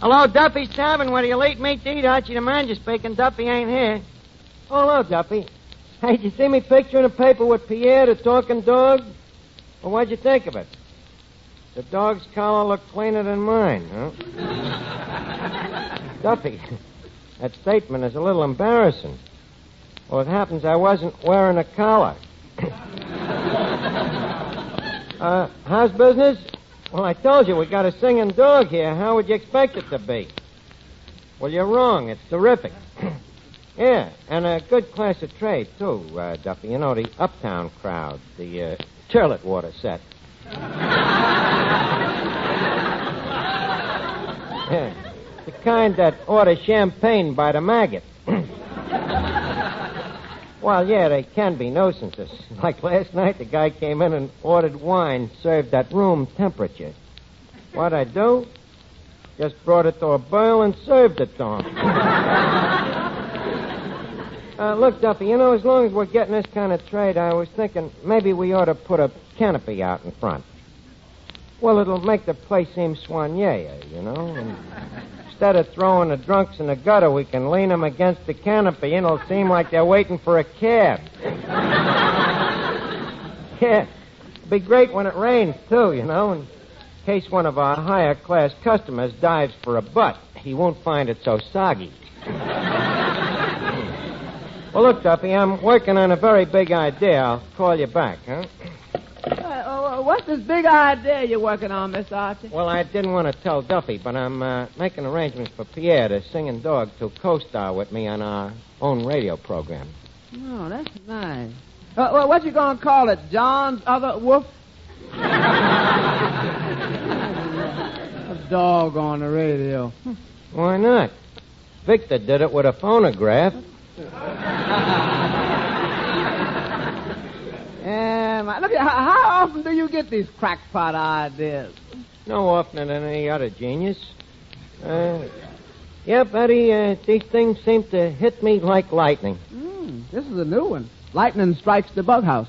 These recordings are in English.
Hello, Duffy's Tavern. What are you late meat to eat? Archie the manager speaking. Duffy ain't here. Oh, hello, Duffy. Hey, did you see me picture in the paper with Pierre, the talking dog? Well, what'd you think of it? The dog's collar looked cleaner than mine, huh? Duffy, that statement is a little embarrassing. Well, it happens I wasn't wearing a collar. uh, how's business? Well, I told you we got a singing dog here. How would you expect it to be? Well, you're wrong. It's terrific. yeah, and a good class of trade, too, uh, Duffy. You know, the uptown crowd, the uh, toilet water set. yeah, the kind that order champagne by the maggot. well, yeah, they can be nuisances. Like last night, the guy came in and ordered wine served at room temperature. What'd I do? Just brought it to a boil and served it to him. uh, look, Duffy, you know, as long as we're getting this kind of trade, I was thinking maybe we ought to put a canopy out in front. Well, it'll make the place seem soigné, you know. And instead of throwing the drunks in the gutter, we can lean them against the canopy, and it'll seem like they're waiting for a cab. yeah, it'd be great when it rains too, you know. In case one of our higher class customers dives for a butt, he won't find it so soggy. well, look, Duffy, I'm working on a very big idea. I'll call you back, huh? What's this big idea you're working on, Mr. Archie? Well, I didn't want to tell Duffy, but I'm uh, making arrangements for Pierre, the singing dog, to co-star with me on our own radio program. Oh, that's nice. Uh, well, what you gonna call it? John's other wolf? a dog on the radio. Why not? Victor did it with a phonograph. Look, how, how often do you get these crackpot ideas? No oftener than any other genius. Uh, yep, Eddie, uh, these things seem to hit me like lightning. Mm, this is a new one. Lightning strikes the bug house.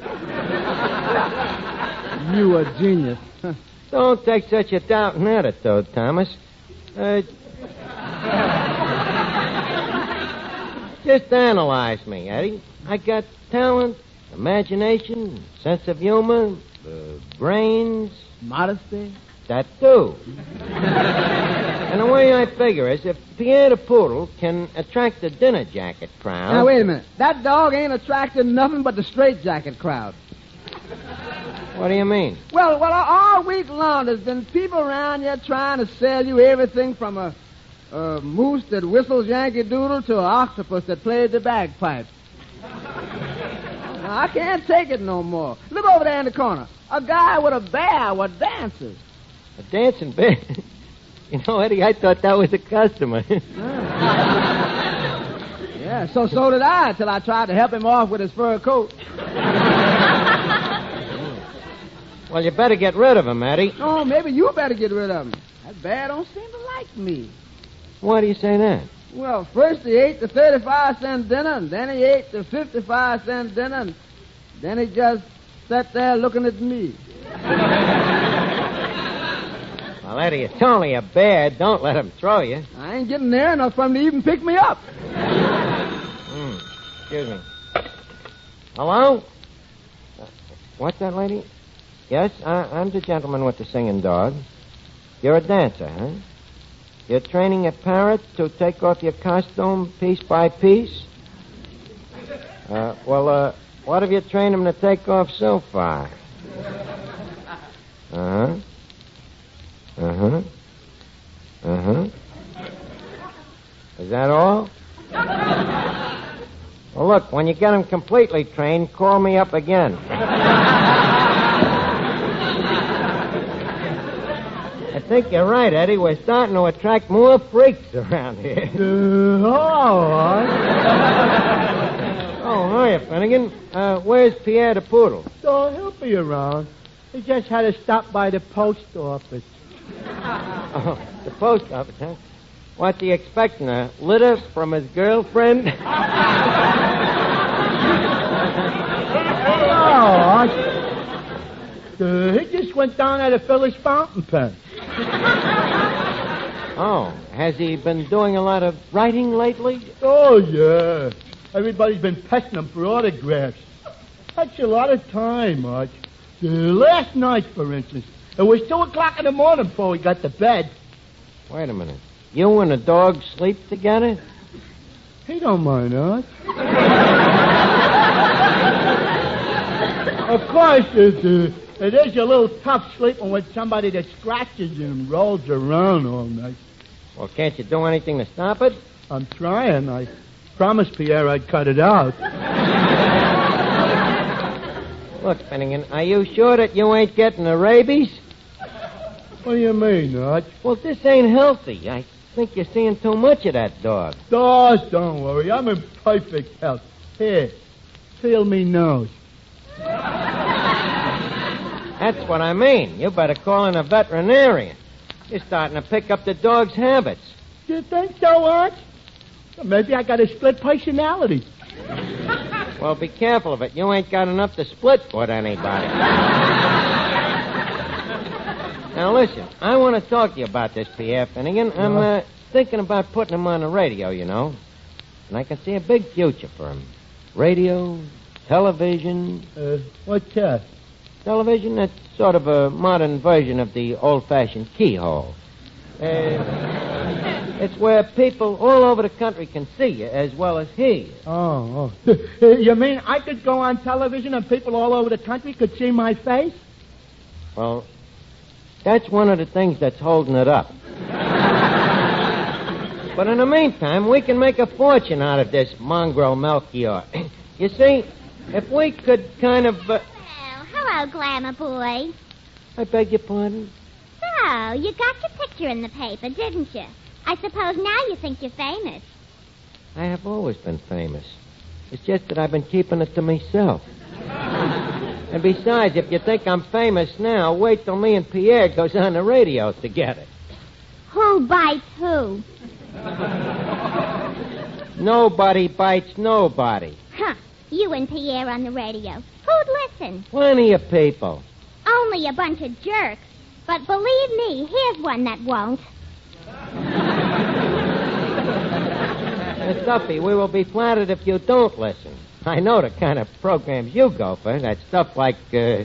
you a genius. Don't take such a doubting attitude, Thomas. Uh, just analyze me, Eddie. I got talent, imagination, sense of humor, uh, brains. Modesty? That too. and the way I figure is if Pierre the Poodle can attract the dinner jacket crowd. Now, wait a minute. That dog ain't attracting nothing but the straight jacket crowd. What do you mean? Well, well, all week long there's been people around here trying to sell you everything from a, a moose that whistles Yankee Doodle to an octopus that plays the bagpipe. Now, I can't take it no more. Look over there in the corner. A guy with a bear with dances. A dancing bear? you know, Eddie, I thought that was a customer. yeah, so so did I until I tried to help him off with his fur coat. well, you better get rid of him, Eddie. Oh, maybe you better get rid of him. That bear don't seem to like me. Why do you say that? Well, first he ate the 35 cent dinner, and then he ate the 55 cent dinner, and then he just sat there looking at me. well, Eddie, it's only a bear. Don't let him throw you. I ain't getting near enough for him to even pick me up. Mm, excuse me. Hello? Uh, what's that, lady? Yes, I, I'm the gentleman with the singing dog. You're a dancer, huh? You're training a parrot to take off your costume piece by piece? Uh, well, uh, what have you trained him to take off so far? Uh huh. Uh huh. Uh huh. Is that all? Well, look, when you get him completely trained, call me up again. Think you're right, Eddie. We're starting to attract more freaks around here. Uh, all right. oh, hiya, Finnegan. Uh, where's Pierre the Poodle? Oh, he'll be around. He just had to stop by the post office. Oh, the post office, huh? What's he expecting? A litter from his girlfriend? oh, I... Uh, he just went down at a Phyllis fountain pen. Oh, has he been doing a lot of writing lately? Oh, yeah. Everybody's been pestering him for autographs. Takes a lot of time, Arch. Uh, last night, for instance, it was 2 o'clock in the morning before we got to bed. Wait a minute. You and the dog sleep together? He don't mind, Arch. of course, it, uh, it is a little tough sleeping with somebody that scratches and rolls around all night. Well, can't you do anything to stop it? I'm trying. I promised Pierre I'd cut it out. Look, Finnegan, are you sure that you ain't getting the rabies? What do you mean, Arch? Well, this ain't healthy. I think you're seeing too much of that dog. Oh, don't worry. I'm in perfect health. Here, feel me nose. That's what I mean. You better call in a veterinarian. You're starting to pick up the dog's habits. You think so, Arch? Maybe I got a split personality. Well, be careful of it. You ain't got enough to split with anybody. now, listen, I want to talk to you about this, Pierre Finnegan. I'm uh, thinking about putting him on the radio, you know. And I can see a big future for him. Radio, television. Uh, what's that? Television, that's sort of a modern version of the old fashioned keyhole. Uh, it's where people all over the country can see you as well as hear you. Oh, oh. you mean I could go on television and people all over the country could see my face? Well, that's one of the things that's holding it up. but in the meantime, we can make a fortune out of this mongrel Melchior. you see, if we could kind of. Uh... Oh, hello, Glamour Boy. I beg your pardon? So, you got your picture in the paper, didn't you? I suppose now you think you're famous. I have always been famous. It's just that I've been keeping it to myself. and besides, if you think I'm famous now, wait till me and Pierre goes on the radio together. Who bites who? Nobody bites nobody. You and Pierre on the radio. Who'd listen? Plenty of people. Only a bunch of jerks. But believe me, here's one that won't. Miss Duffy, we will be flattered if you don't listen. I know the kind of programs you go for. That stuff like uh,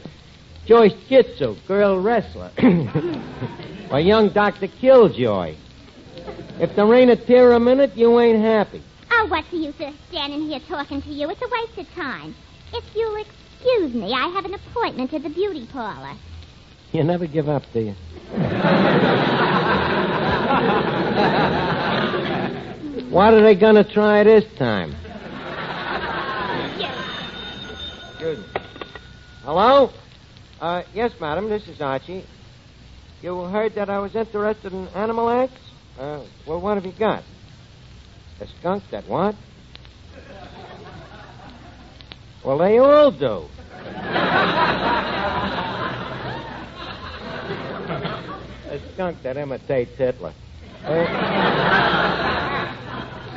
Joyce Jitsu, girl wrestler, or young Dr. Killjoy. If there ain't a tear a minute, you ain't happy. Oh, what's the use of standing here talking to you? It's a waste of time. If you'll excuse me, I have an appointment at the beauty parlor. You never give up, do you? what are they going to try this time? Excuse me. Hello? Uh, yes, madam, this is Archie. You heard that I was interested in animal acts? Uh, well, what have you got? A skunk that what? Well, they all do. A skunk that imitates Hitler. Uh,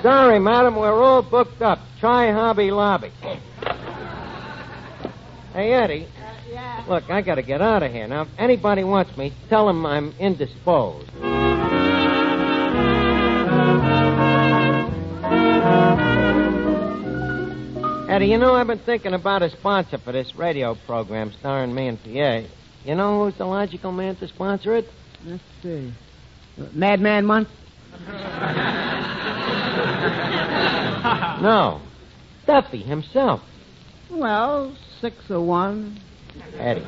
sorry, madam, we're all booked up. Try Hobby Lobby. Hey, Eddie. yeah. Look, I gotta get out of here. Now, if anybody wants me, tell them I'm indisposed. Eddie, you know, I've been thinking about a sponsor for this radio program starring me and Pierre. You know who's the logical man to sponsor it? Let's see. Madman Muntz? No. Duffy himself. Well, six of one. Eddie.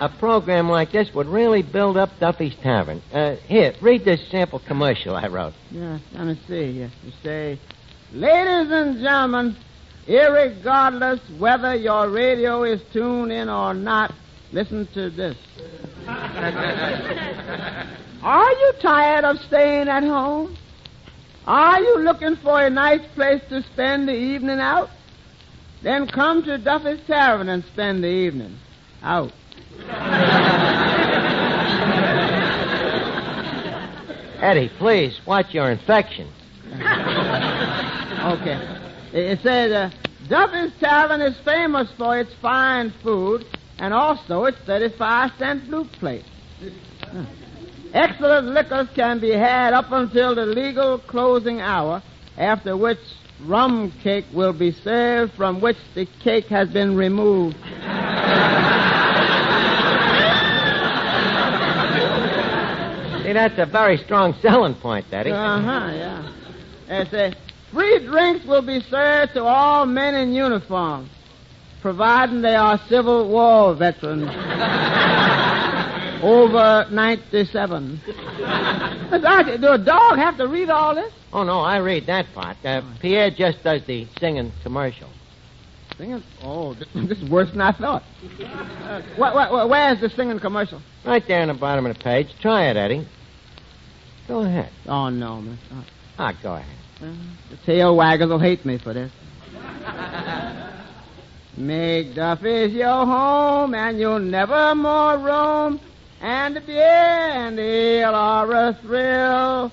A program like this would really build up Duffy's Tavern. Uh, here, read this sample commercial I wrote. Yeah, let me see. You say, Ladies and gentlemen, irregardless whether your radio is tuned in or not, listen to this. Are you tired of staying at home? Are you looking for a nice place to spend the evening out? Then come to Duffy's Tavern and spend the evening out. Eddie, please, watch your infection. Okay. It says, uh, Duffy's Tavern is famous for its fine food and also its 35 cent blue plate. Huh. Excellent liquors can be had up until the legal closing hour, after which rum cake will be served from which the cake has been removed. See, that's a very strong selling point, Eddie. Uh-huh, yeah. They say, free drinks will be served to all men in uniform, providing they are Civil War veterans. Over 97. Besides, do a dog have to read all this? Oh, no, I read that part. Uh, Pierre just does the singing commercial. Singing? Oh, this, is worse than I thought. Uh, what, what, where's the singing commercial? Right there in the bottom of the page. Try it, Eddie. Go ahead. Oh, no, miss. Uh, Ah, go ahead. The tail waggers will hate me for this. Macduff is your home, and you'll never more roam. And the beer and the ale are a thrill,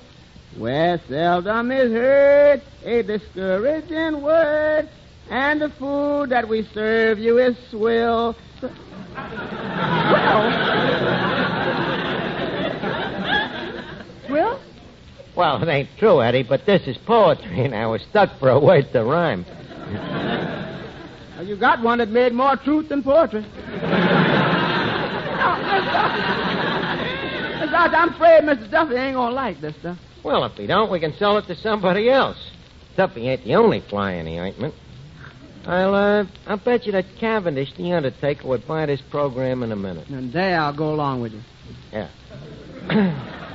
where seldom is heard a discouraging word. And the food that we serve you is swill. Swill? Well, it ain't true, Eddie, but this is poetry, and I was stuck for a word to rhyme. Well, you got one that made more truth than poetry. Besides, I'm afraid Mr. Duffy ain't gonna like this stuff. Well, if we don't, we can sell it to somebody else. Duffy ain't the only fly in the ointment. I'll, uh, I'll bet you that Cavendish, the undertaker, would buy this program in a minute. And there I'll go along with you. Yeah.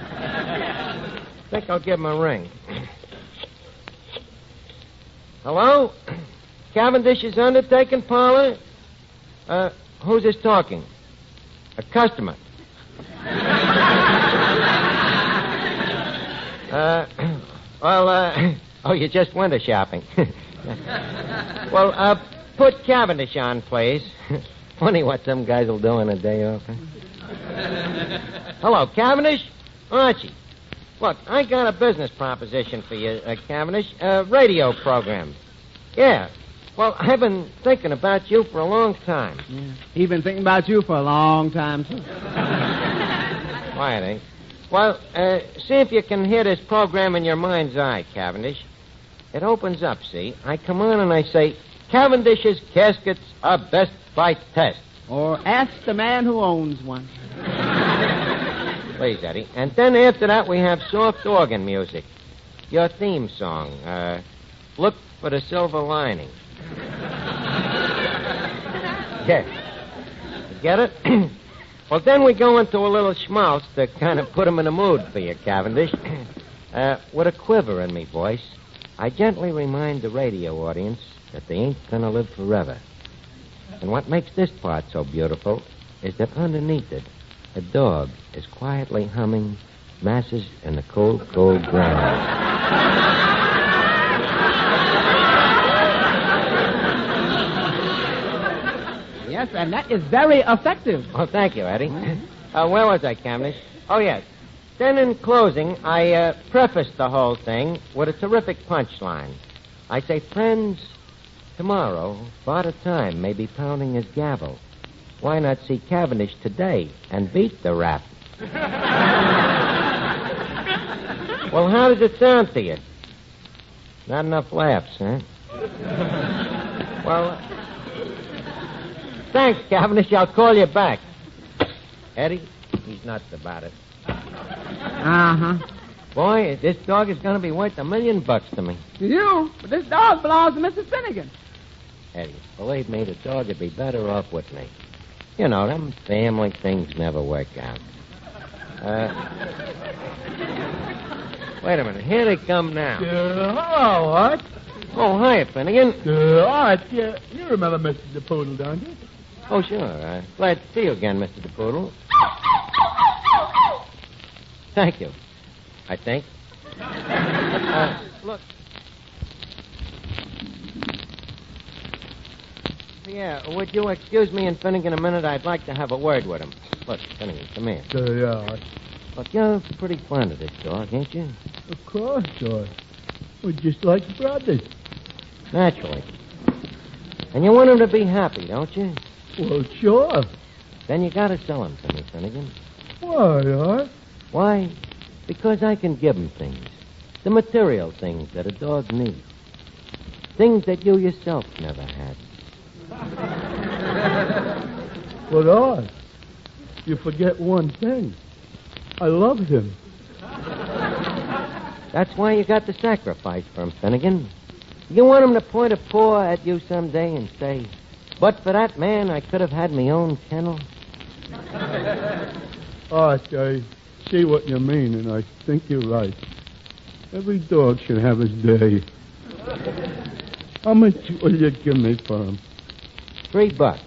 think I'll give him a ring. Hello? Cavendish's undertaking parlor? Uh, who's this talking? A customer. uh, well, uh, oh, you just went a shopping. well, uh, put Cavendish on, please. Funny what some guys will do on a day off. Huh? Hello, Cavendish? Archie. Look, I got a business proposition for you, uh, Cavendish. A radio program. Yeah. Well, I've been thinking about you for a long time. Yeah. He's been thinking about you for a long time, too. Quiet, eh? Well, uh, see if you can hear this program in your mind's eye, Cavendish. It opens up, see? I come on and I say, Cavendish's caskets are best by test. Or ask the man who owns one. Please, Eddie. And then after that, we have soft organ music. Your theme song, uh, Look for the Silver Lining. You get it? well, then we go into a little schmaltz to kind of put 'em in the mood for you, Cavendish. uh, with a quiver in me voice, I gently remind the radio audience that they ain't gonna live forever. And what makes this part so beautiful is that underneath it, a dog is quietly humming Massa's in the cold, cold ground. Yes, and that is very effective. Oh, thank you, Eddie. Uh, where was I, Cavendish? Oh, yes. Then in closing, I uh, prefaced the whole thing with a terrific punchline. I say, friends, tomorrow, Father Time may be pounding his gavel. Why not see Cavendish today and beat the rap? well, how does it sound to you? Not enough laughs, huh? well, thanks, Cavendish. I'll call you back. Eddie, he's nuts about it. Uh huh. Boy, this dog is going to be worth a million bucks to me. You? But this dog belongs to Mr. Finnegan. Eddie, believe me, the dog would be better off with me. You know, them family things never work out. Uh, wait a minute. Here they come now. Uh, hello, Art. Oh, hi, Finnegan. Uh, Art, you, you remember Mr. DePoodle, don't you? Oh, sure. Uh, glad to see you again, Mr. DePoodle. Thank you, I think. Uh, look. Yeah, would you excuse me and Finnegan a minute? I'd like to have a word with him. Look, Finnegan, come here. Uh, yeah. Look, you're pretty fond of this dog, ain't you? Of course, Art. We're just like brothers. Naturally. And you want him to be happy, don't you? Well, sure. Then you gotta sell him to me, Finnegan. Why, Art? Why? Because I can give him things. The material things that a dog needs. Things that you yourself never had. But I, you forget one thing. I love him. That's why you got to sacrifice for him, Finnegan. You want him to point a paw at you someday and say, but for that man, I could have had my own kennel. Ah, Arch, I see what you mean, and I think you're right. Every dog should have his day. How much will you give me for him? Three bucks.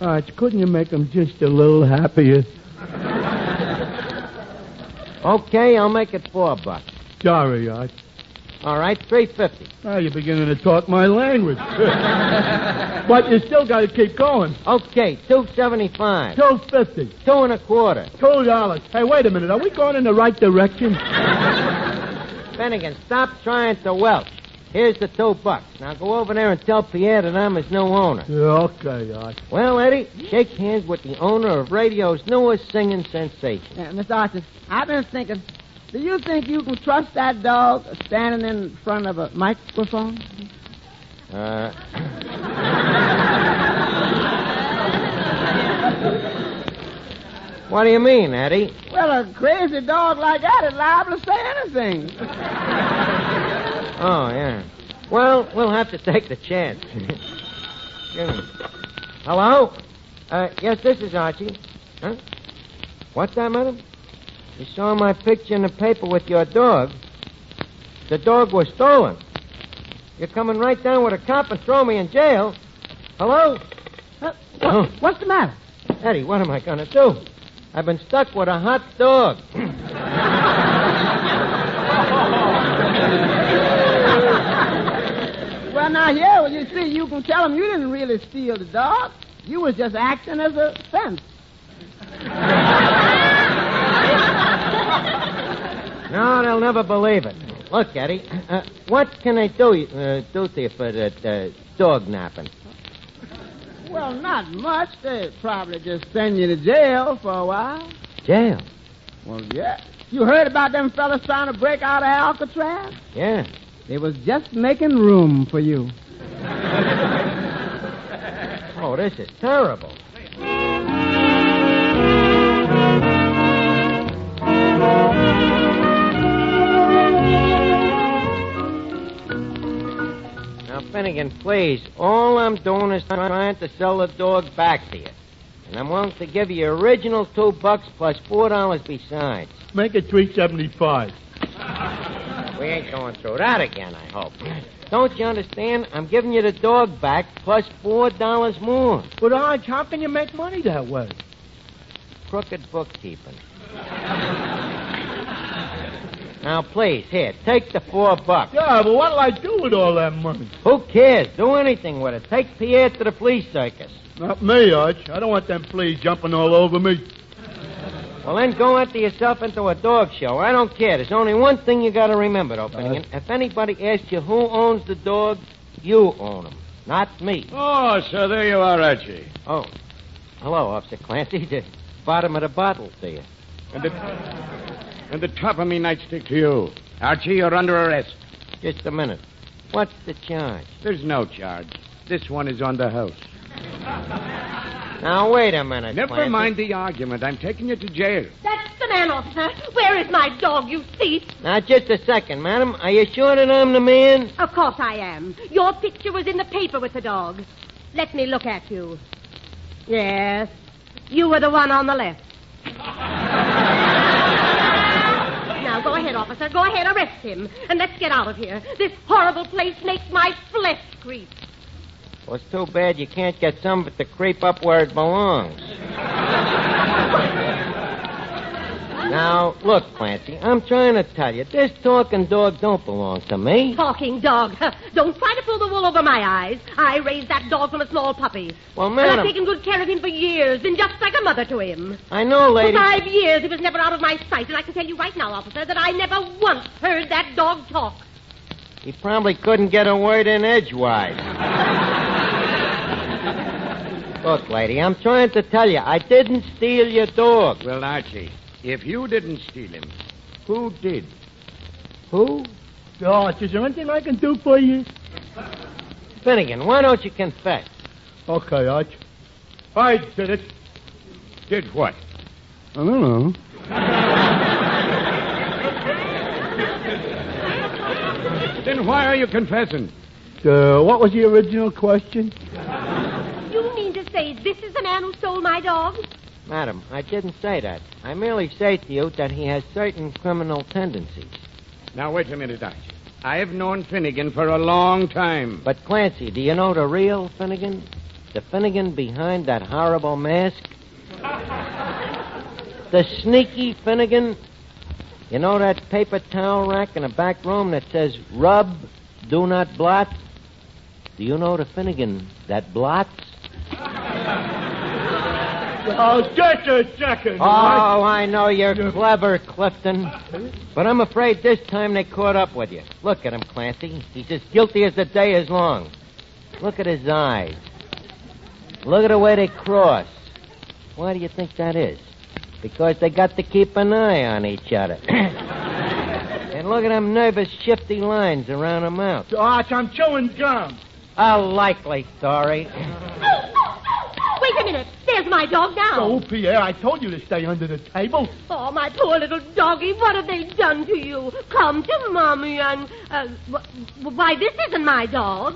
Arch, couldn't you make them just a little happier? Okay, I'll make it four bucks. Sorry, Arch. All right, three fifty. Now you're beginning to talk my language. but you still got to keep going. Okay, two seventy-five. Two fifty. Two and a quarter. Two dollars. Hey, wait a minute. Are we going in the right direction? Finnegan, stop trying to welch. Here's the two bucks. Now go over there and tell Pierre that I'm his new owner. Yeah, okay, Arch. Well, Eddie, shake hands with the owner of radio's newest singing sensation. Yeah, Mr. Archer, I've been thinking, do you think you can trust that dog standing in front of a microphone? Uh. what do you mean, Eddie? Well, a crazy dog like that is liable to say anything. Oh, yeah. Well, we'll have to take the chance. Hello? Uh, yes, this is Archie. Huh? What's that, madam? You saw my picture in the paper with your dog. The dog was stolen. You're coming right down with a cop and throw me in jail. Hello? Huh? Oh. What, what's the matter? Eddie, what am I going to do? I've been stuck with a hot dog. Well, now, here, well, you see, you can tell them you didn't really steal the dog. You was just acting as a fence. No, they'll never believe it. Look, Eddie, uh, what can I do, uh, do to you for that uh, dog napping? Well, not much. They probably just send you to jail for a while. Jail. Well, yeah. You heard about them fellas trying to break out of Alcatraz? Yeah. They was just making room for you. Oh, this is terrible. Now, Finnegan, please, all I'm doing is trying to sell the dog back to you. And I'm willing to give you original two bucks plus four dollars besides. Make it three seventy-five. We ain't going through that again, I hope. Don't you understand? I'm giving you the dog back plus four dollars more. But Arch, how can you make money that way? Crooked bookkeeping. now, please, here, take the four bucks. Yeah, but what'll I do with all that money? Who cares? Do anything with it. Take Pierre to the police circus. Not me, Arch. I don't want them fleas jumping all over me. Well, then go enter yourself into a dog show. I don't care. There's only one thing you got to remember, though, uh-huh. Finnegan. If anybody asks you who owns the dog, you own him, not me. Oh, so there you are, Archie. Oh, hello, Officer Clancy. The bottom of the bottle to you. And the, and the top of me nightstick to you. Archie, you're under arrest. Just a minute. What's the charge? There's no charge. This one is on the house. Now, wait a minute. Never Clancy. mind the argument. I'm taking you to jail. That's the man, officer. Where is my dog, you thief? Now, just a second, madam. Are you sure that I'm the man? Of course I am. Your picture was in the paper with the dog. Let me look at you. Yes, you were the one on the left. now, go ahead, officer. Go ahead, arrest him. And let's get out of here. This horrible place makes my flesh creep. Well, it's too bad you can't get some of it to creep up where it belongs. now, look, Clancy, I'm trying to tell you, this talking dog don't belong to me. Talking dog. Don't try to pull the wool over my eyes. I raised that dog from a small puppy. Well, madam... And I've taken good care of him for years, been just like a mother to him. I know, lady... For five years, he was never out of my sight, and I can tell you right now, officer, that I never once heard that dog talk. He probably couldn't get a word in edgewise. Look, lady, I'm trying to tell you, I didn't steal your dog. Well, Archie, If you didn't steal him, who did? Who? Arch, is there anything I can do for you? Finnegan, why don't you confess? Okay, Arch. I did it. Did what? I don't know. Then why are you confessing? Uh, what was the original question? You mean to say this is the man who stole my dog? Madam, I didn't say that. I merely say to you that he has certain criminal tendencies. Now, wait a minute, Archie. I've known Finnegan for a long time. But, Clancy, do you know the real Finnegan? The Finnegan behind that horrible mask? the sneaky Finnegan? You know that paper towel rack in the back room that says, rub, do not blot? Do you know the Finnegan that blots? Oh, just a second. Oh, I know you're clever, Clifton. But I'm afraid this time they caught up with you. Look at him, Clancy. He's as guilty as the day is long. Look at his eyes. Look at the way they cross. Why do you think that is? Because they got to keep an eye on each other. and look at them nervous, shifty lines around the mouth. Arch, I'm chewing gum. A likely story. Wait a minute. There's my dog now. Oh, Pierre, I told you to stay under the table. Oh, my poor little doggie, what have they done to you? Come to Mommy and. Uh, why, this isn't my dog.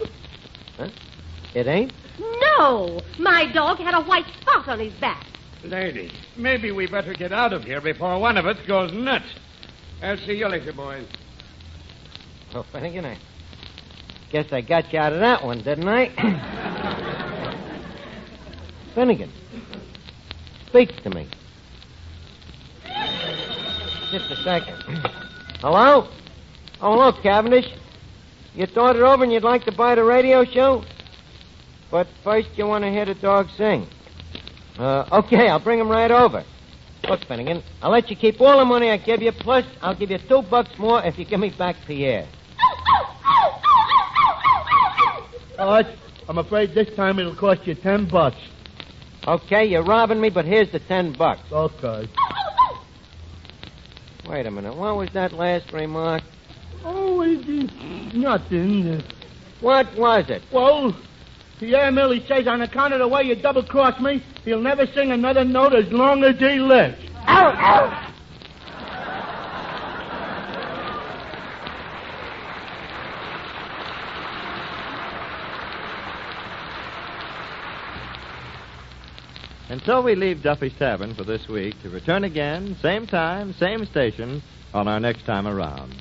Huh? It ain't? No, my dog had a white spot on his back. Lady, maybe we better get out of here before one of us goes nuts. I'll see you later, boys. Well, Finnegan, I guess I got you out of that one, didn't I? Finnegan, speak to me. Just a second. Hello? Oh, hello, Cavendish. You thought it over and you'd like to buy the radio show? But first you want to hear the dog sing. Uh, okay, I'll bring him right over. Look, Finnegan, I'll let you keep all the money I give you, plus I'll give you two bucks more if you give me back Pierre. Arch, I'm afraid this time it'll cost you ten bucks. Okay, you're robbing me, but here's the ten bucks. Okay. Wait a minute, what was that last remark? Oh, it nothing. What was it? Well, Pierre Millie says on account of the way you double-crossed me, he'll never sing another note as long as he lives. Ow, ow! And so we leave Duffy's Tavern for this week to return again, same time, same station, on our next time around.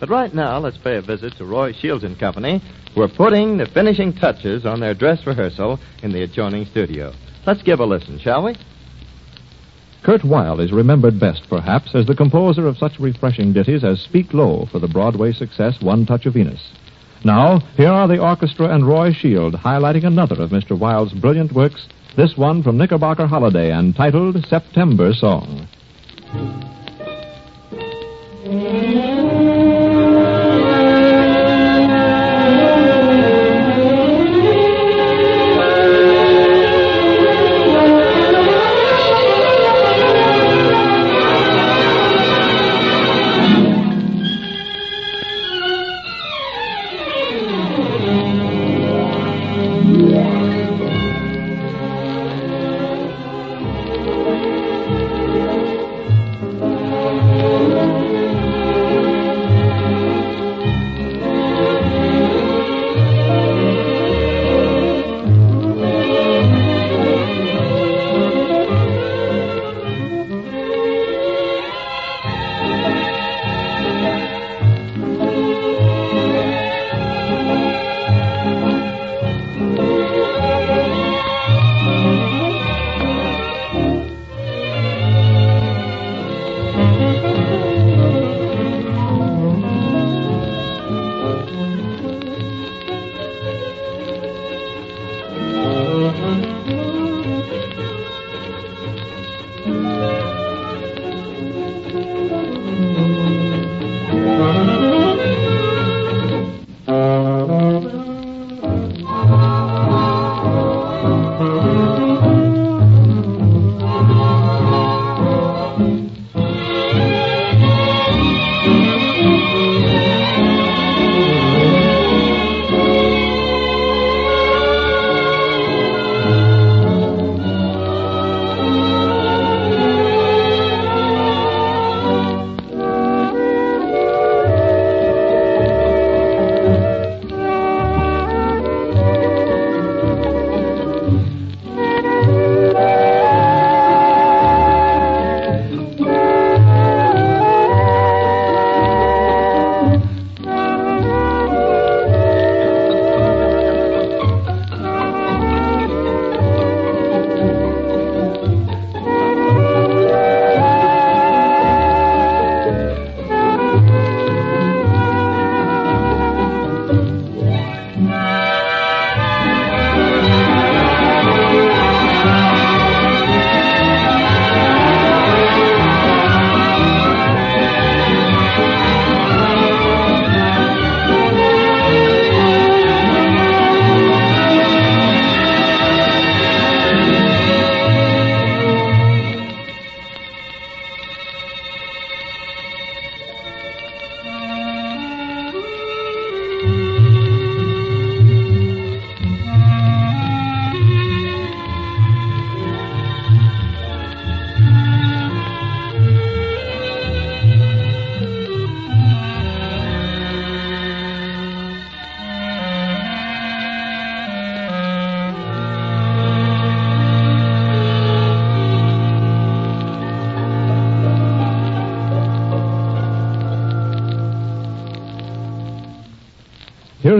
But right now, let's pay a visit to Roy Shields and Company, who are putting the finishing touches on their dress rehearsal in the adjoining studio. Let's give a listen, shall we? Kurt Weill is remembered best, perhaps, as the composer of such refreshing ditties as Speak Low for the Broadway success One Touch of Venus. Now, here are the orchestra and Roy Shield highlighting another of Mr. Weill's brilliant works, this one from Knickerbocker Holiday and titled September Song.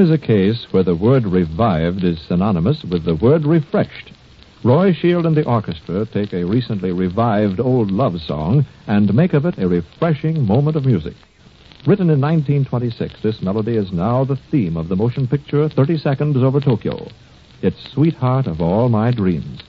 Is a case where the word revived is synonymous with the word refreshed. Roy Shield and the orchestra take a recently revived old love song and make of it a refreshing moment of music. Written in 1926, this melody is now the theme of the motion picture 30 Seconds Over Tokyo. It's Sweetheart of All My Dreams.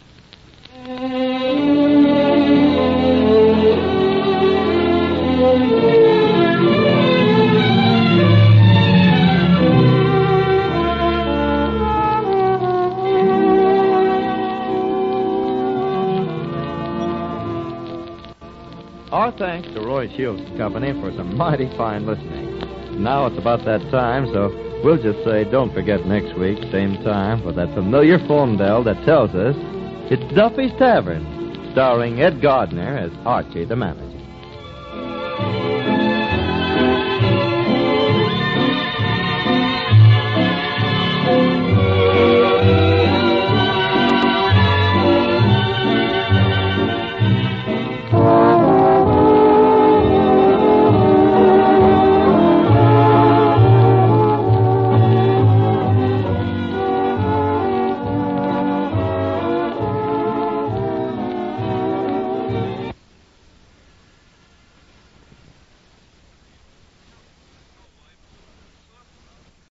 Our thanks to Roy Shield's Company for some mighty fine listening. Now it's about that time, so we'll just say don't forget next week, same time, for that familiar phone bell that tells us it's Duffy's Tavern, starring Ed Gardner as Archie the manager.